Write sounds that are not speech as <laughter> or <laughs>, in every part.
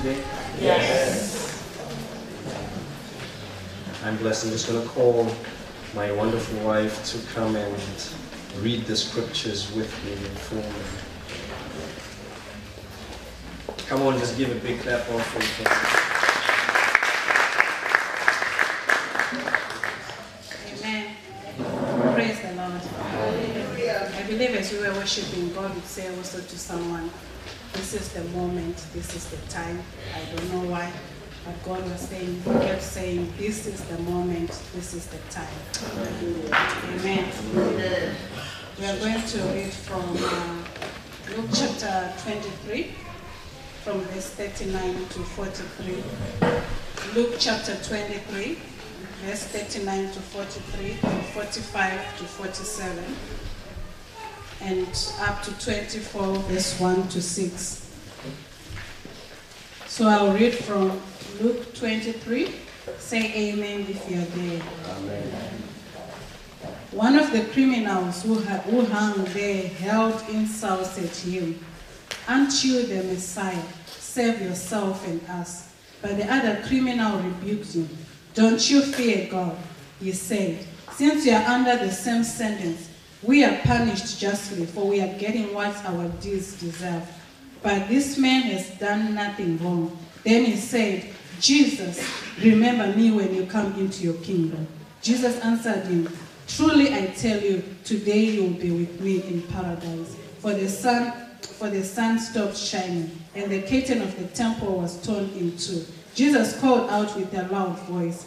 today? Yes. I'm blessed. I'm just going to call my wonderful wife to come and read the scriptures with me for me. Come on, just give a big clap offering for me. Amen. Praise the Lord. I believe as we were worshiping, God would say also to someone, this is the moment, this is the time. I don't know why, but God was saying, He kept saying, this is the moment, this is the time. Amen. We are going to read from uh, Luke chapter 23, from verse 39 to 43. Luke chapter 23, verse 39 to 43, and 45 to 47, and up to 24, verse 1 to 6. So I'll read from Luke 23. Say amen if you're there. Amen. One of the criminals who, who hung there held insults at him. Aren't you the Messiah? Save yourself and us. But the other criminal rebuked him. Don't you fear God, he said. Since you are under the same sentence, we are punished justly, for we are getting what our deeds deserve. But this man has done nothing wrong. Then he said, Jesus, remember me when you come into your kingdom. Jesus answered him, Truly I tell you, today you will be with me in paradise. For the sun, for the sun stopped shining, and the curtain of the temple was torn in two. Jesus called out with a loud voice,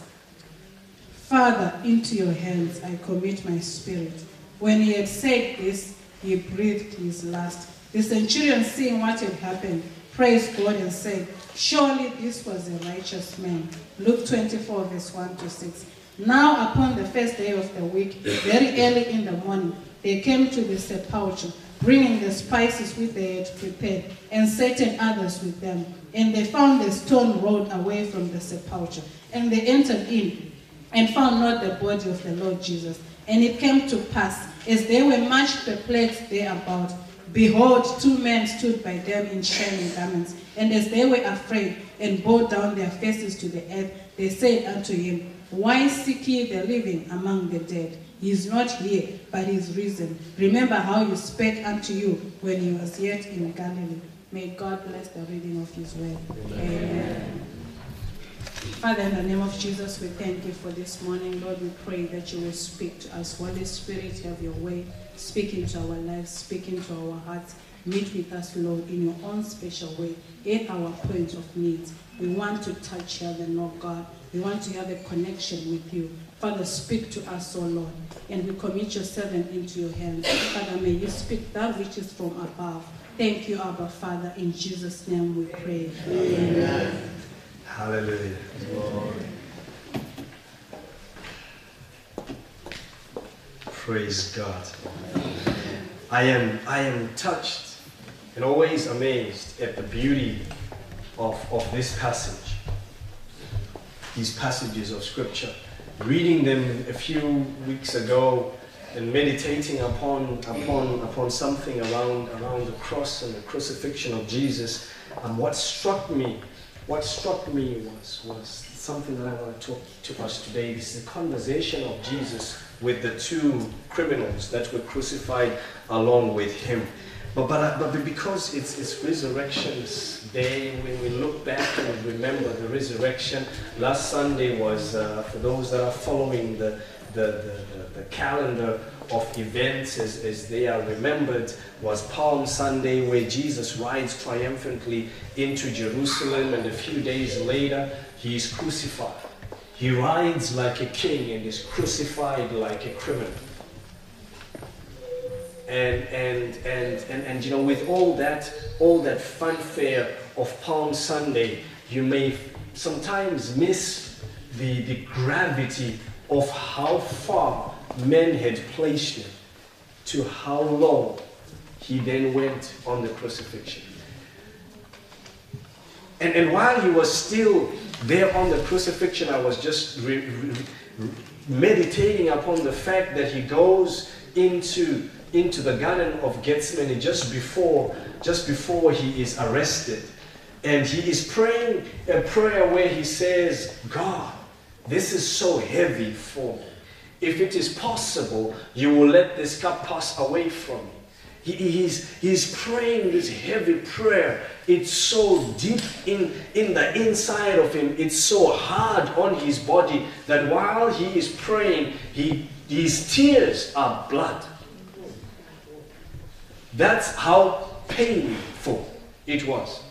Father, into your hands I commit my spirit. When he had said this, he breathed his last. The centurion, seeing what had happened, praised God and said, Surely this was a righteous man. Luke 24, verse 1 to 6. Now, upon the first day of the week, very early in the morning, they came to the sepulchre, bringing the spices which they had prepared, and certain others with them. And they found the stone rolled away from the sepulchre. And they entered in, and found not the body of the Lord Jesus. And it came to pass, as they were much perplexed thereabout, behold, two men stood by them in shining garments. And as they were afraid, and bowed down their faces to the earth, they said unto him, Why seek ye the living among the dead? He is not here, but he is risen. Remember how you spake unto you when he was yet in Galilee. May God bless the reading of his word. Amen. Father, in the name of Jesus, we thank you for this morning. Lord, we pray that you will speak to us. Holy Spirit, have your way. Speak into our lives, speak into our hearts. Meet with us, Lord, in your own special way, at our point of need. We want to touch heaven, Lord God. We want to have a connection with you. Father, speak to us, O Lord, and we commit your servant into your hands. Father, may you speak that which is from above. Thank you, Abba, Father. In Jesus' name we pray. Amen. Hallelujah. Praise God. I am, I am touched and always amazed at the beauty of, of this passage, these passages of Scripture. Reading them a few weeks ago and meditating upon, upon, upon something around, around the cross and the crucifixion of Jesus, and what struck me, what struck me was, was something that I want to talk to us today. This is the conversation of Jesus with the two criminals that were crucified along with him. But, but, but because it's, it's Resurrection's Day, when we look back and remember the resurrection, last Sunday was, uh, for those that are following the, the, the, the, the calendar of events as, as they are remembered, was Palm Sunday, where Jesus rides triumphantly into Jerusalem, and a few days later, he is crucified. He rides like a king and is crucified like a criminal and and and and, and you know with all that all that fanfare of Palm Sunday, you may sometimes miss the, the gravity of how far men had placed him to how long he then went on the crucifixion. And, and while he was still there on the crucifixion, I was just meditating upon the fact that he goes into into the Garden of Gethsemane just before, just before he is arrested. And he is praying a prayer where he says, God, this is so heavy for me. If it is possible, you will let this cup pass away from me. He, he's, he's praying this heavy prayer. It's so deep in, in the inside of him. It's so hard on his body that while he is praying, he, his tears are blood. That's how painful it was.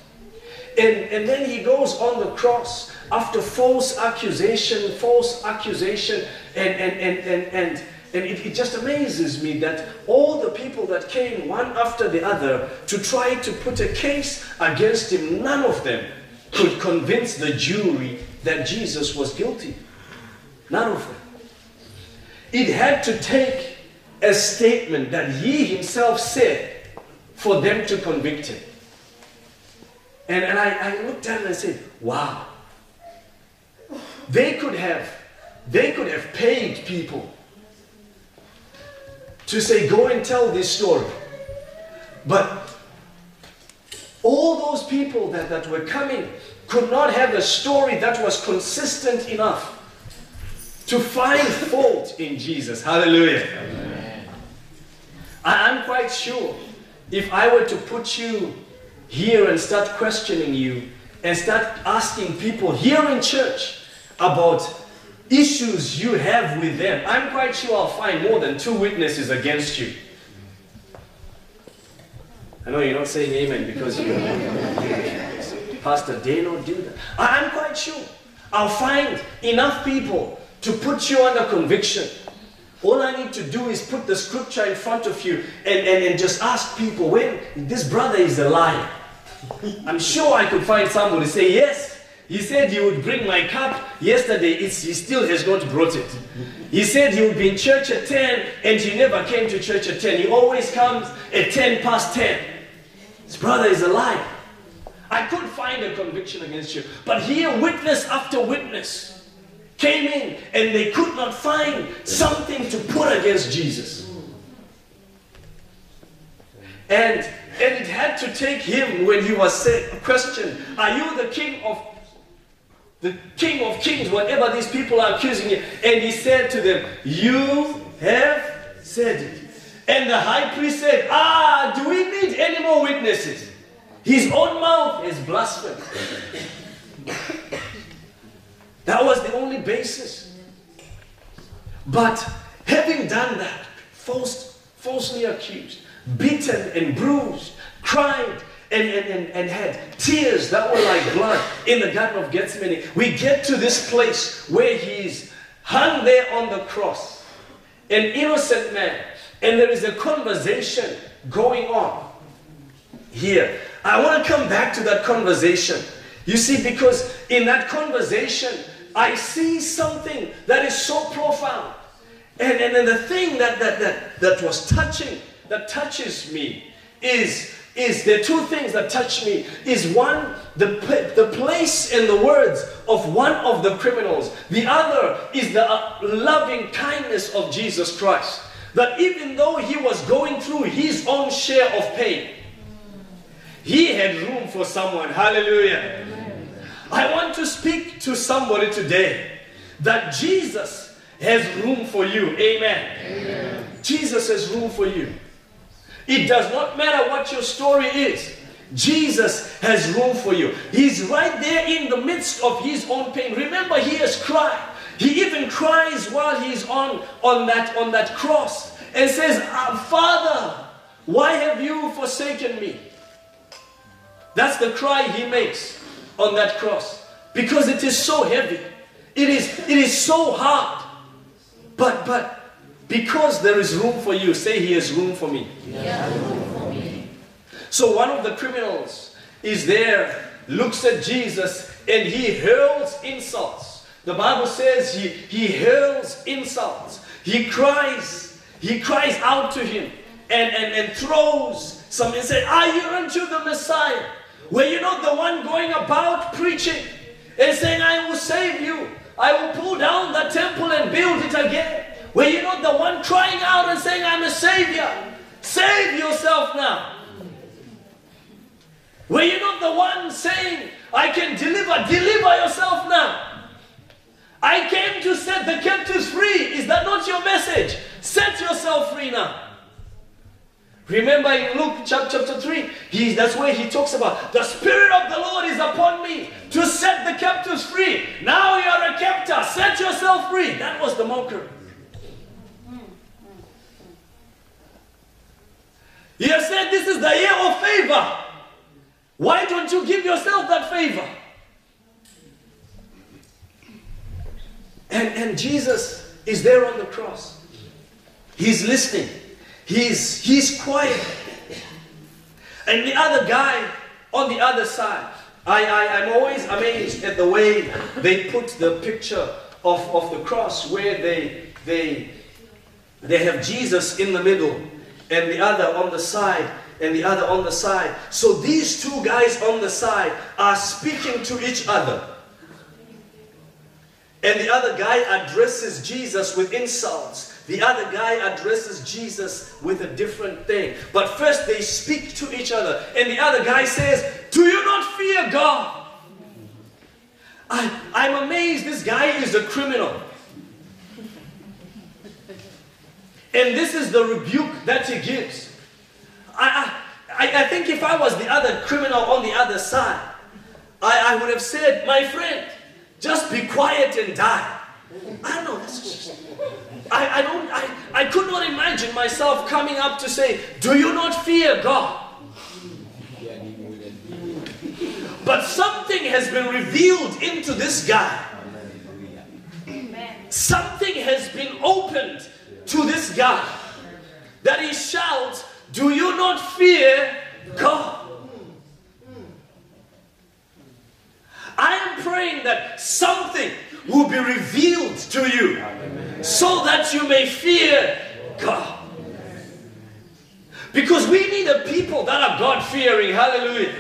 And, and then he goes on the cross after false accusation, false accusation, and, and, and, and, and and it, it, just amazes me that all the people that came one after the other to try to put a case against him, none of them could convince the jury that Jesus was guilty. None of them. It had to take a statement that he himself said for them to convict him. And, and I, I looked at it and I said, wow. They could have, they could have paid people to say, go and tell this story. But all those people that, that were coming could not have a story that was consistent enough to find fault in Jesus. Hallelujah. Amen. I'm quite sure if I were to put you here and start questioning you and start asking people here in church about issues you have with them, I'm quite sure I'll find more than two witnesses against you. I know you're not saying amen because you <laughs> Pastor Dano do that. I'm quite sure I'll find enough people to put you under conviction. All I need to do is put the scripture in front of you and, and, and just ask people when this brother is a liar. <laughs> I'm sure I could find somebody say, Yes, he said he would bring my cup. Yesterday, he still has not brought it. He said he would be in church at 10, and he never came to church at 10. He always comes at 10 past 10. His brother is a liar. I could find a conviction against you. But here, witness after witness came in, and they could not find something to put against Jesus. And, and it had to take him when he was questioned, Are you the king of the King of Kings, whatever these people are accusing him. And he said to them, You have said it. And the high priest said, Ah, do we need any more witnesses? His own mouth is blasphemy. <coughs> that was the only basis. But having done that, false, falsely accused, beaten and bruised, cried, and, and, and, and had tears that were like blood in the Garden of Gethsemane. We get to this place where he's hung there on the cross, an innocent man, and there is a conversation going on here. I want to come back to that conversation. You see, because in that conversation, I see something that is so profound. And, and, and the thing that, that, that, that was touching, that touches me, is is the two things that touch me is one the, the place and the words of one of the criminals. The other is the uh, loving kindness of jesus christ. That even though he was going through his own share of pain he had room for someone. Hallelujah. I want to speak to somebody today that jesus has room for you. Amen, amen. jesus has room for you it does not matter what your story is. Jesus has room for you. He's right there in the midst of his own pain. Remember, he has cried. He even cries while he's on, on, that, on that cross and says, ah, Father, why have you forsaken me? That's the cry he makes on that cross because it is so heavy. It is, it is so hard. But, but because there is room for you, say, He has room for me. room for me. So one of the criminals is there, looks at Jesus, and he hurls insults. The Bible says he, he hurls insults. He cries, he cries out to him and, and, and throws some and says, Are you unto the Messiah? Were you not the one going about preaching and saying, I will save you? I will pull down the temple and build it again. Were you not the one crying out and saying, I'm a savior? Save yourself now. Were you not the one saying, I can deliver? Deliver yourself now. I came to set the captives free. Is that not your message? Set yourself free now. Remember in Luke chapter 3, he, that's where he talks about the Spirit of the Lord is upon me to set the captives free. Now you are a captor. Set yourself free. That was the mockery. He has said this is the year of favor. Why don't you give yourself that favor? And, and Jesus is there on the cross. He's listening. He's, he's quiet. And the other guy on the other side, I, I, I'm always amazed at the way they put the picture of, of the cross where they, they, they have Jesus in the middle and the other on the side and the other on the side. So these two guys on the side are speaking to each other. And the other guy addresses Jesus with insults. The other guy addresses Jesus with a different thing. But first they speak to each other. And the other guy says, Do you not fear God? I, I'm amazed this guy is a criminal. And this is the rebuke that he gives. I, I, I think if I was the other criminal on the other side, I, I would have said, My friend, just be quiet and die. I don't know. That's just, I, I don't. I, I could not imagine myself coming up to say, "Do you not fear God?" But something has been revealed into this guy. Something has been opened to this guy that he shouts, Do you not fear God? I am praying that something will be revealed to you so that you may fear God. Because we need a people that are God fearing. Hallelujah.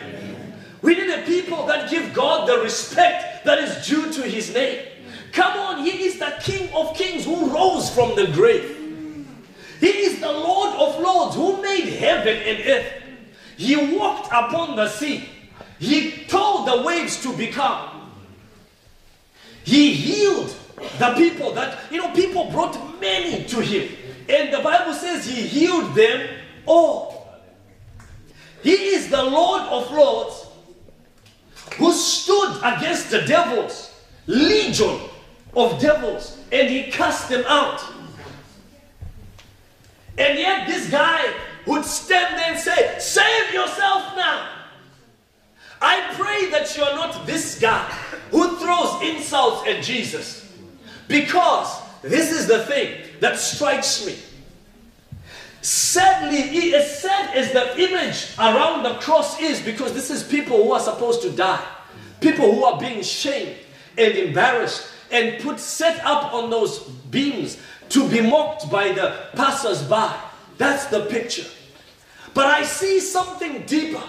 We need a people that give God the respect that is due to his name. Come on, he is the King of kings who rose from the grave. He is the Lord of lords who made heaven and earth. He walked upon the sea. He told the waves to become. He healed the people that, you know, people brought many to him. And the Bible says he healed them all. He is the Lord of lords who stood against the devils, legion of devils, and he cast them out. And yet this guy would stand there and say, Save yourself now. I pray that you're not this guy who throws insults at Jesus. Because this is the thing that strikes me. Sadly, as sad as the image around the cross is, because this is people who are supposed to die, people who are being shamed and embarrassed and put set up on those beams to be mocked by the passers-by. That's the picture. But I see something deeper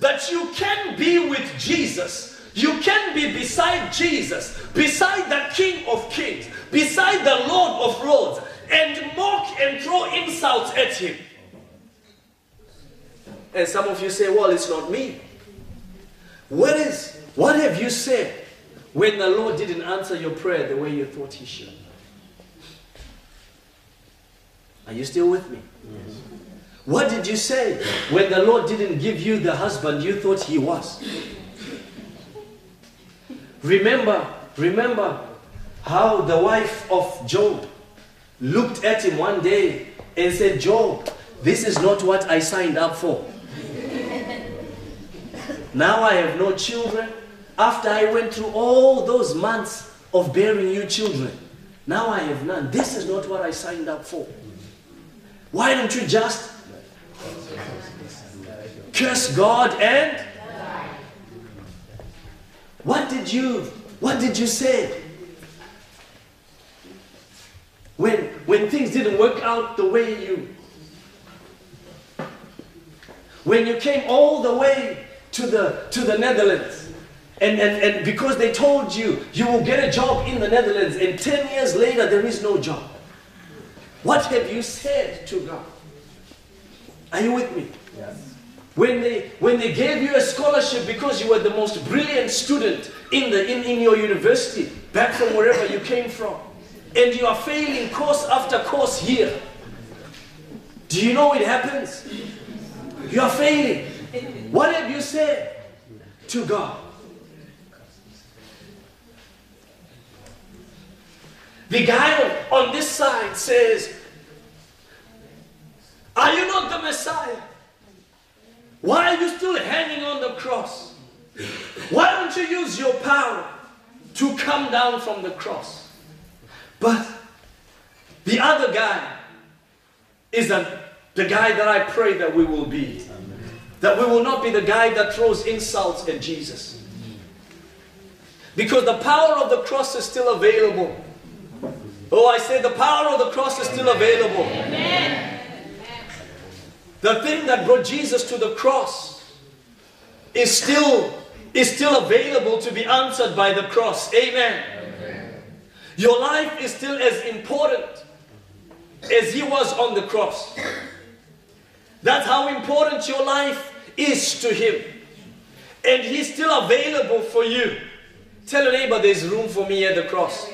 that you can be with Jesus. You can be beside Jesus, beside the King of Kings, beside the Lord of Lords, and mock and throw insults at him. And some of you say, Well, it's not me. What is, what have you said when the Lord didn't answer your prayer the way you thought He should? Are you still with me? Yes. What did you say when the Lord didn't give you the husband you thought He was? Remember, remember how the wife of Job looked at him one day and said, Job, this is not what I signed up for. now I have no children. After I went through all those months of bearing you children, now I have none. This is not what I signed up for. Why don't you just curse God and what did you what did you say? When when things didn't work out the way you when you came all the way to the to the Netherlands and, and, and because they told you you will get a job in the Netherlands and 10 years later there is no job. What have you said to God? Are you with me? Yes. when they, when they gave you a scholarship because you were the most brilliant student in, the, in, in your university, back from wherever you came from, and you are failing course after course here, do you know it happens? You are failing. What have you said to God? The guy on this side says, Are you not the Messiah? Why are you still hanging on the cross? Why don't you use your power to come down from the cross? But the other guy is the, the guy that I pray that we will be. That we will not be the guy that throws insults at Jesus. Because the power of the cross is still available. Oh, I say the power of the cross is still available. Amen. The thing that brought Jesus to the cross is still, is still available to be answered by the cross. Amen. Amen. Your life is still as important as he was on the cross. That's how important your life is to him. And he's still available for you. Tell your neighbor there's room for me at the cross.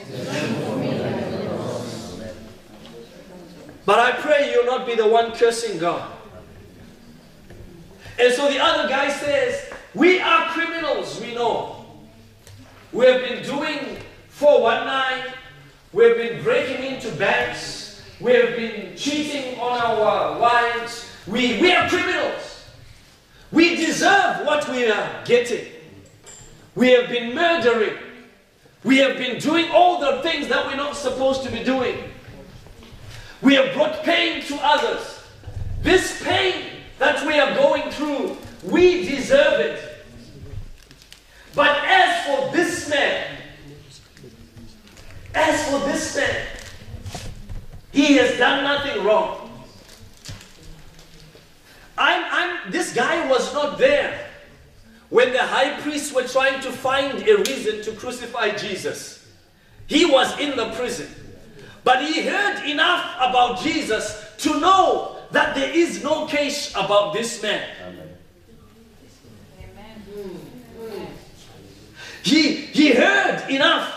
But I pray you'll not be the one cursing God. And so the other guy says, We are criminals, we know. We have been doing 419, we have been breaking into banks, we have been cheating on our wives, we, we are criminals. We deserve what we are getting. We have been murdering. We have been doing all the things that we're not supposed to be doing. We have brought pain to others. This pain that we are going through, we deserve it. But as for this man, as for this man, he has done nothing wrong. I'm, I'm, this guy was not there when the high priests were trying to find a reason to crucify Jesus. He was in the prison. But he heard enough about Jesus to know that there is no case about this man. He, he heard enough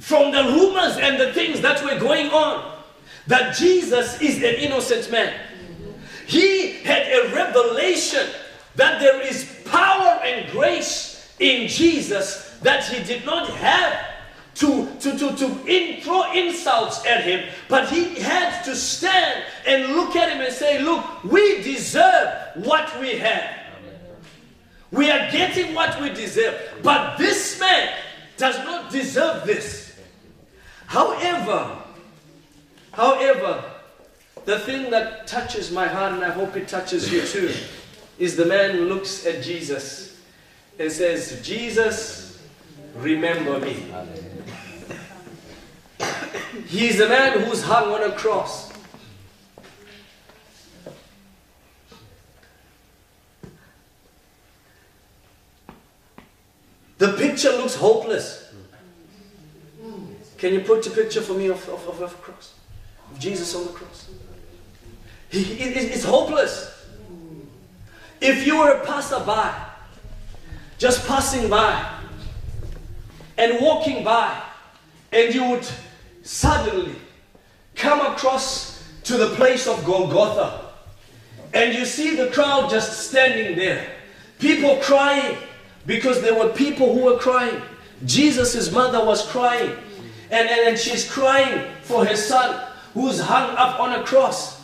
from the rumors and the things that were going on that Jesus is an innocent man. He had a revelation that there is power and grace in Jesus that he did not have to, to, to, to in, throw insults at him, but he had to stand and look at him and say, Look, we deserve what we have. We are getting what we deserve. But this man does not deserve this. However, however, the thing that touches my heart, and I hope it touches you too, is the man looks at Jesus and says, Jesus, remember me. He is a man who's hung on a cross. The picture looks hopeless. Can you put a picture for me of, of, of a cross? Of Jesus on the cross. He, it, it's hopeless. If you were a passerby, just passing by and walking by, and you would suddenly come across to the place of Golgotha, and you see the crowd just standing there, people crying because there were people who were crying. Jesus' mother was crying, and, and, and she's crying for her son who's hung up on a cross.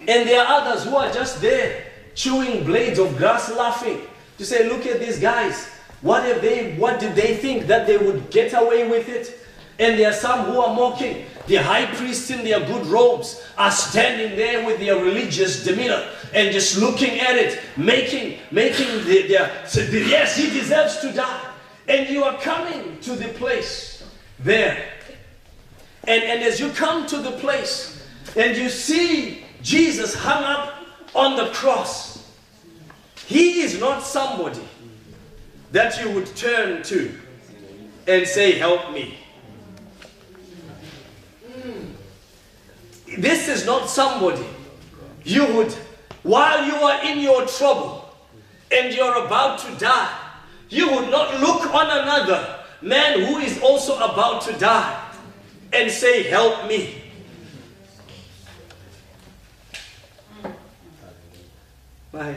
And there are others who are just there chewing blades of grass, laughing to say, Look at these guys. What have they, what did they think that they would get away with it? And there are some who are mocking. The high priests in their good robes are standing there with their religious demeanor and just looking at it, making, making the, their, so the, yes, he deserves to die. And you are coming to the place there. And, and as you come to the place and you see Jesus hung up on the cross, he is not somebody that you would turn to and say, Help me. This is not somebody you would while you are in your trouble and you're about to die, you would not look on another man who is also about to die and say, Help me. My,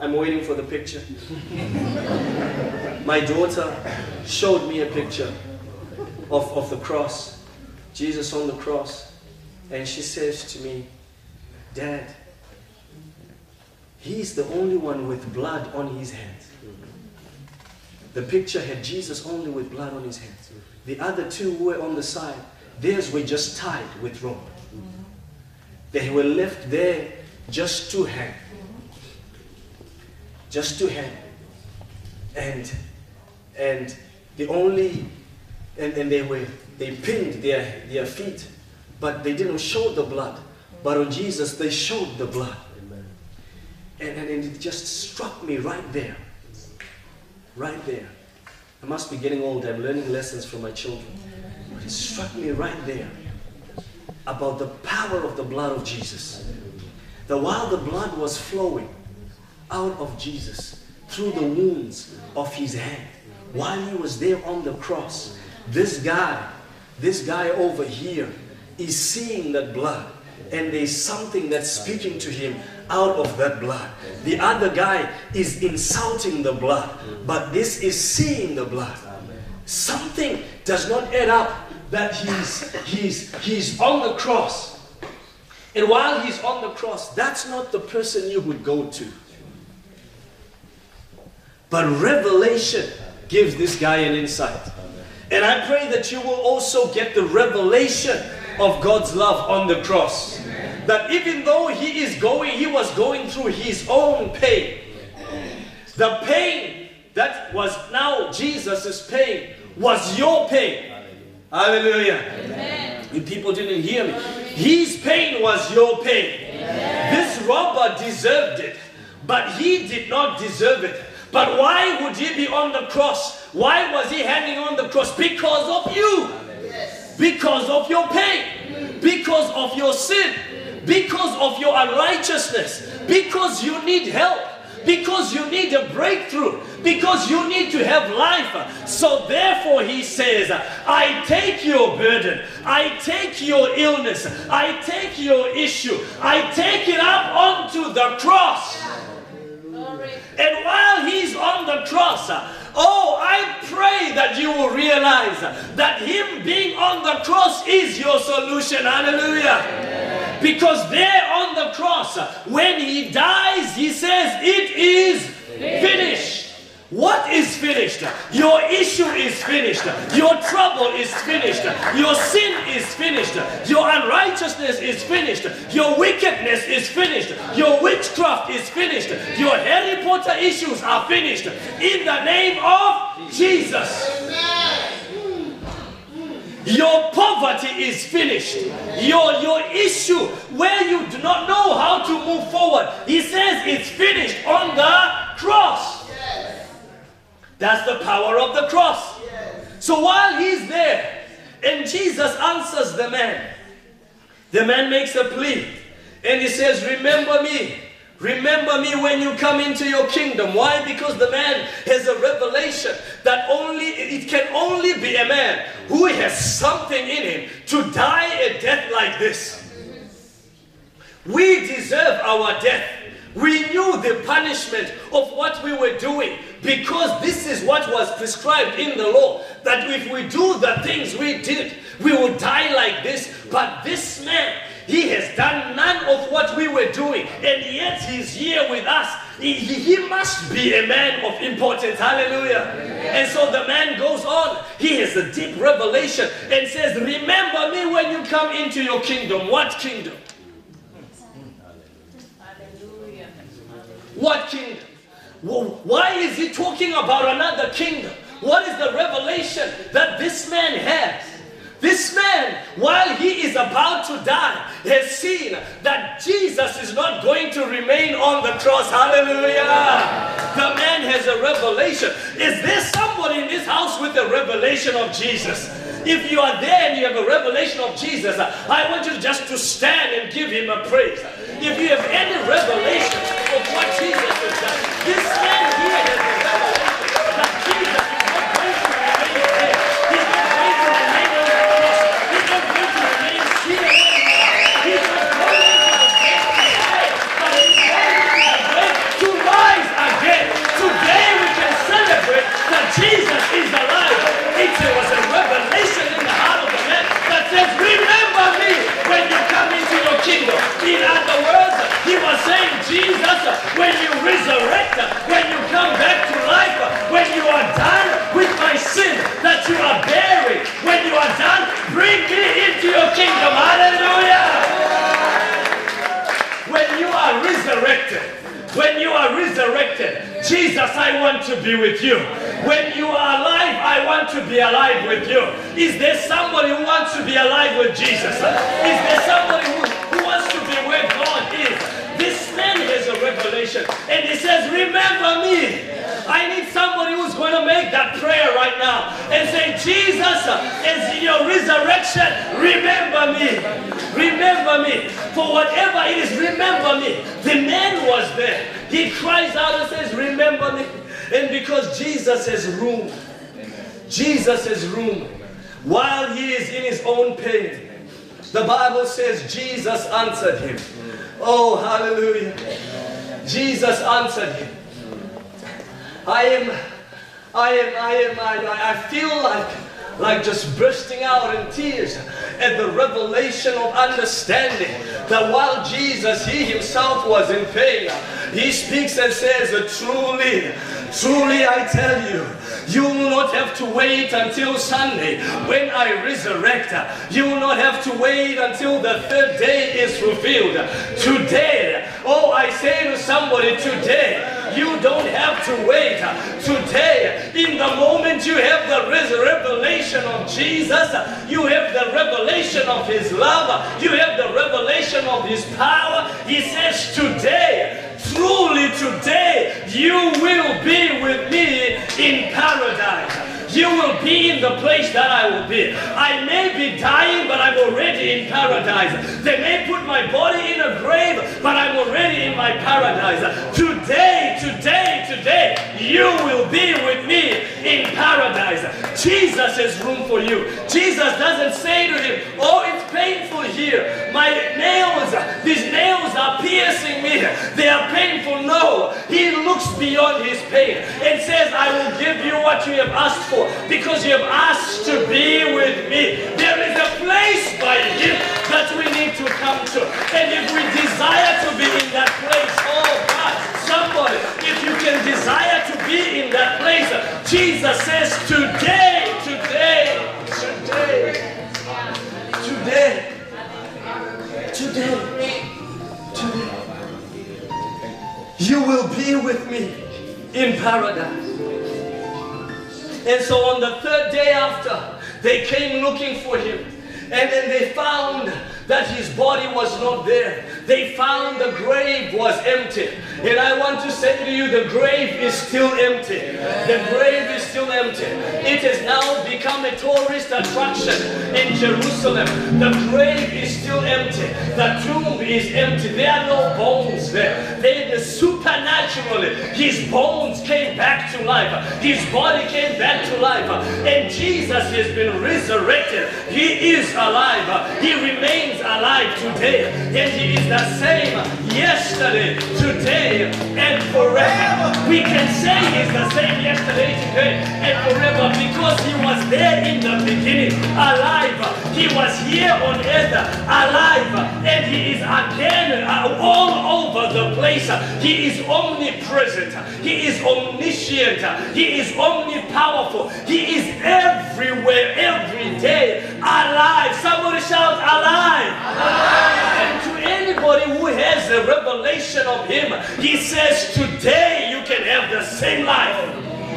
I'm waiting for the picture. <laughs> My daughter showed me a picture of, of the cross, Jesus on the cross. And she says to me, Dad, he's the only one with blood on his hands. The picture had Jesus only with blood on his hands. The other two were on the side. Theirs were just tied with rope. They were left there just to hang. Just to hang. And and the only and, and they were they pinned their, their feet, but they didn't show the blood. But on Jesus they showed the blood. And, and, and it just struck me right there. Right there. I must be getting old. I'm learning lessons from my children. But it struck me right there about the power of the blood of Jesus. That while the blood was flowing out of Jesus through the wounds of his hand, while he was there on the cross, this guy, this guy over here, is seeing that blood. And there's something that's speaking to him out of that blood. The other guy is insulting the blood, but this is seeing the blood. Something does not add up that he's, he's, he's on the cross. And while he's on the cross, that's not the person you would go to. But revelation gives this guy an insight. And I pray that you will also get the revelation of God's love on the cross. That even though he is going, he was going through his own pain. The pain that was now Jesus' pain was your pain. Hallelujah. Amen. You people didn't hear me. His pain was your pain. This robber deserved it, but he did not deserve it. But why would he be on the cross? Why was he hanging on the cross? Because of you. Because of your pain. Because of your sin. Because of your unrighteousness. Because you need help. Because you need a breakthrough. Because you need to have life. So therefore he says, I take your burden. I take your illness. I take your issue. I take it up onto the cross. And while he's on the cross, oh, I pray that you will realize that him being on the cross is your solution. Hallelujah. Because there on the cross, when he dies, he says, It is finished. What is finished? Your issue is finished. Your trouble is finished. Your sin is finished. Your unrighteousness is finished. Your wickedness is finished. Your witchcraft is finished. Your Harry Potter issues are finished. In the name of Jesus. Your poverty is finished. Your, your issue where you do not know how to move forward, he says it's finished on the cross. That's the power of the cross. So while he's there and Jesus answers the man, the man makes a plea and he says, Remember me. Remember me when you come into your kingdom. Why? Because the man has a revelation that only it can only be a man who has something in him to die a death like this. We deserve our death. We knew the punishment of what we were doing because this is what was prescribed in the law that if we do the things we did, we would die like this. But this man, he has done none of what we were doing, and yet he's here with us. He, he, he must be a man of importance. Hallelujah. And so the man goes on. He has a deep revelation and says, Remember me when you come into your kingdom. What kingdom? Hallelujah. What kingdom? Why is he talking about another kingdom? What is the revelation that this man has? This man, while he is about to die, has seen that Jesus is not going to remain on the cross. Hallelujah. The man has a revelation. Is there somebody in this house with the revelation of Jesus? If you are there and you have a revelation of Jesus, I want you just to stand and give him a praise. If you have any revelation of what Jesus has done, man here has a revelation that Jesus is not going to remain there. He's not going to remain on the cross. He's not going to remain here. He's not going to the grave to die, but he's going to the grave to rise again. Today we can celebrate that Jesus is alive. It was a revelation in the heart of the man that says, Remember me when you come into your kingdom. In other words, he was saying, Jesus, when you resurrect, when you come back to life, when you are done with my sin that you are bearing, when you are done, bring me into your kingdom. Hallelujah. When you are resurrected, when you are resurrected, Jesus, I want to be with you. When you are alive, I want to be alive with you. Is there somebody who wants to be alive with Jesus? Is there somebody who, who wants to be where God is? This man has and he says, Remember me. I need somebody who's going to make that prayer right now and say, Jesus, in your resurrection, remember me. Remember me. For whatever it is, remember me. The man was there. He cries out and says, Remember me. And because Jesus has room, Jesus has room while he is in his own pain. The Bible says Jesus answered him. Oh, hallelujah. Jesus answered him. I am, I am, I am, I, I feel like, like just bursting out in tears at the revelation of understanding that while Jesus, he himself was in pain, he speaks and says, truly, truly I tell you, you will not have to wait until Sunday when I resurrect. You will not have to wait until the third day is fulfilled. Today, oh, I say to somebody today, you don't have to wait. Today, in the moment you have the revelation of Jesus, you have the revelation of His love, you have the revelation of His power. He says, Today, truly today, you will be with me in paradise. You will be in the place that I will be. I may be dying, but I'm already in paradise. They may put my body in a grave, but I'm already in my paradise. Today, today, today, you will be with me in paradise. Jesus has room for you. Jesus doesn't say to him, Oh, it's painful here. My nails, these nails are piercing me. They are painful. No, he looks beyond his pain and says, I will give you you have asked for because you have asked to be with me. There is a place by him that we need to come to. And if we desire to be in that place, oh God, somebody, if you can desire to be in that place, Jesus says, today, today, today, today, today, today, you will be with me in paradise. Day after, they came looking for him. And then they found that his body was not there. They found the grave was empty. And I want to say to you, the grave is still empty. The grave is still empty. It has now become a tourist attraction in Jerusalem. The grave is still empty. The tomb is empty. There are no bones there. They, supernaturally, his bones came back to life. His body came back to life. And Jesus has been resurrected. He is alive. He remains alive today. And he is the same yesterday, today, and forever. We can say he's the same yesterday, today, and forever because he was there in the beginning, alive. He was here on earth, alive. And he is again uh, all over the place. He is omnipresent. He is omniscient. He is omnipowerful. He is everywhere, every day, alive. Somebody shout, alive. And to anybody who has a revelation of Him, He says, Today you can have the same life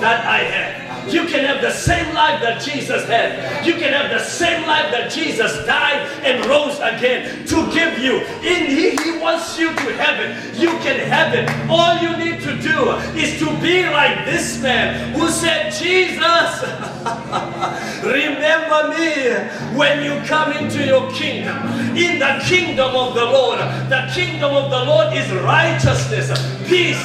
that I have. You can have the same life that Jesus had. You can have the same life that Jesus died and rose again to give you. In He, he wants you to heaven. You can have it. All you need to do is to be like this man who said, Jesus, <laughs> remember me when you come into your kingdom. In the kingdom of the Lord, kingdom of the Lord is righteousness, peace,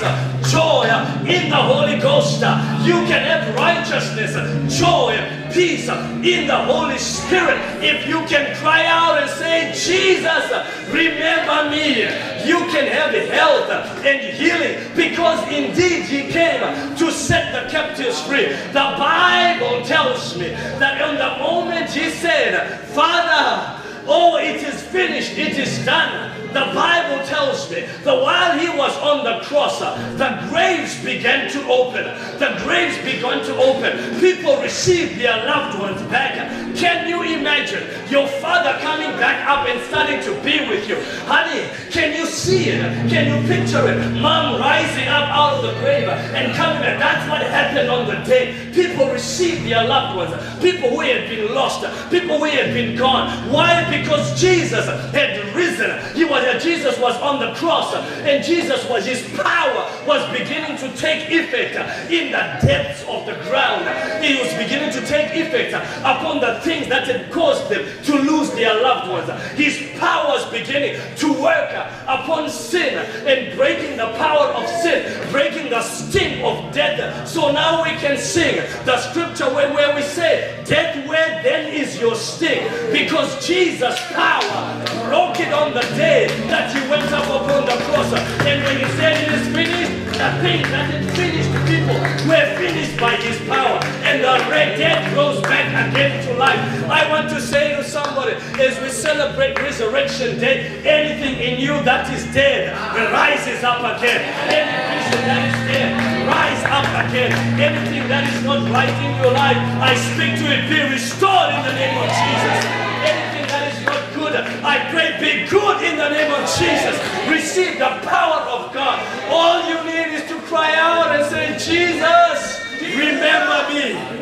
joy in the Holy Ghost. You can have righteousness, joy, peace in the Holy Spirit. If you can cry out and say, Jesus, remember me, you can have health and healing because indeed He came to set the captives free. The Bible tells me that on the moment He said, Father, Oh, it is finished, it is done. The Bible tells me that while he was on the cross, uh, the graves began to open. The graves began to open. People received their loved ones back. Can you imagine your father coming back up and starting to be with you? Honey, can you see it? Can you picture it? Mom rising up out of the grave and coming back. That's what happened on the day. People received their loved ones. People who had been lost. People who had been gone. Why? Because Jesus had risen. He was Jesus was on the cross and Jesus was his power was beginning to take effect in the depths of the ground. He was beginning to take effect upon the things that had caused them to lose their loved ones. His power was beginning to work upon sin and breaking the power of sin, breaking the sting of death. So now we can sing the scripture where, where we say, Death, where then is your sting? Because Jesus' power broke it on the day that he went up upon the cross. And when he said it is finished, the things that had finished people were finished by his power. And the red dead rose back again to life. I want to say to somebody, as we celebrate Resurrection Day, anything in you that is dead rises up again. Any that is dead, rise up again. Anything that is not right in your life, I speak to it, be restored in the name of Jesus. Good, I pray be good in the name of Jesus. Receive the power of God. All you need is to cry out and say, Jesus, remember me.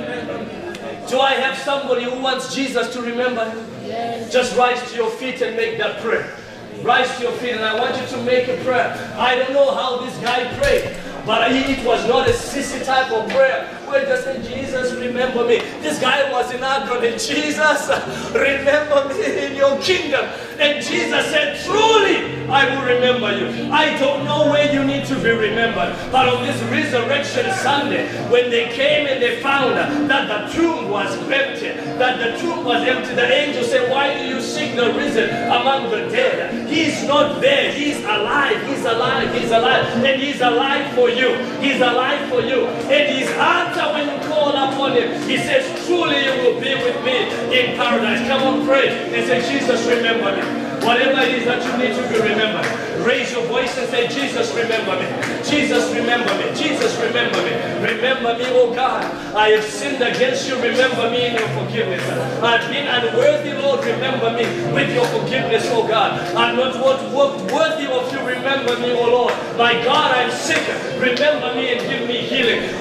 Do I have somebody who wants Jesus to remember him? Just rise to your feet and make that prayer. Rise to your feet and I want you to make a prayer. I don't know how this guy prayed, but it was not a sissy type of prayer. Where just say, Jesus, remember me. This guy was in agony. Jesus, remember me in your kingdom. And Jesus said, truly, I will remember you. I don't know where you need to be remembered. But on this resurrection Sunday, when they came and they found that the tomb was empty, that the tomb was empty, the angel said, why do you seek the risen among the dead? He's not there. He's alive. He's alive. He's alive. And he's alive for you. He's alive for you. And his answer when you call upon him, he says, truly you will be with me in paradise. Come on, pray. And say, Jesus, remember me. Whatever it is that you need to be remembered, raise your voice and say, Jesus, remember me. Jesus, remember me. Jesus, remember me. Remember me, oh God. I have sinned against you. Remember me in your forgiveness. I've been unworthy, Lord. Remember me with your forgiveness, oh God. I'm not worthy of you. Remember me, oh Lord. My God, I'm sick. Remember me and give me.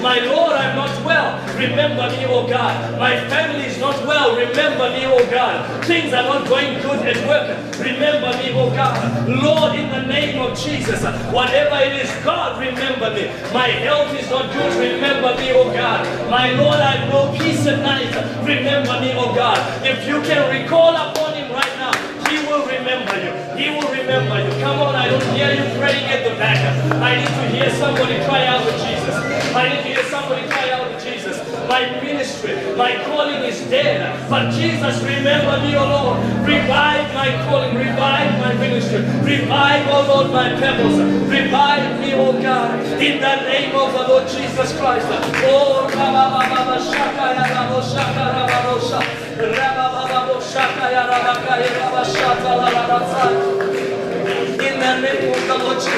My Lord, I'm not well. Remember me, O God. My family is not well. Remember me, O God. Things are not going good at work. Remember me, O God. Lord, in the name of Jesus, whatever it is, God, remember me. My health is not good. Remember me, O God. My Lord, I have no peace at night. Remember me, O God. If you can recall upon him right now, he will remember you. He will remember you. Come on, I don't hear you praying at the back. I need to hear somebody cry out to Jesus. I need to hear somebody cry out to Jesus. My ministry, my calling is dead. But Jesus, remember me, O Lord. Revive my calling, revive my ministry, revive, O Lord, my pebbles. Revive me, O God, in the name of the Lord Jesus Christ. Oh, Rabba Shaka, Rabba Shaka, Rabba Shaka, Rabba Shaka, Rabba Shaka, Rabba Shaka, in the name of the Lord Jesus.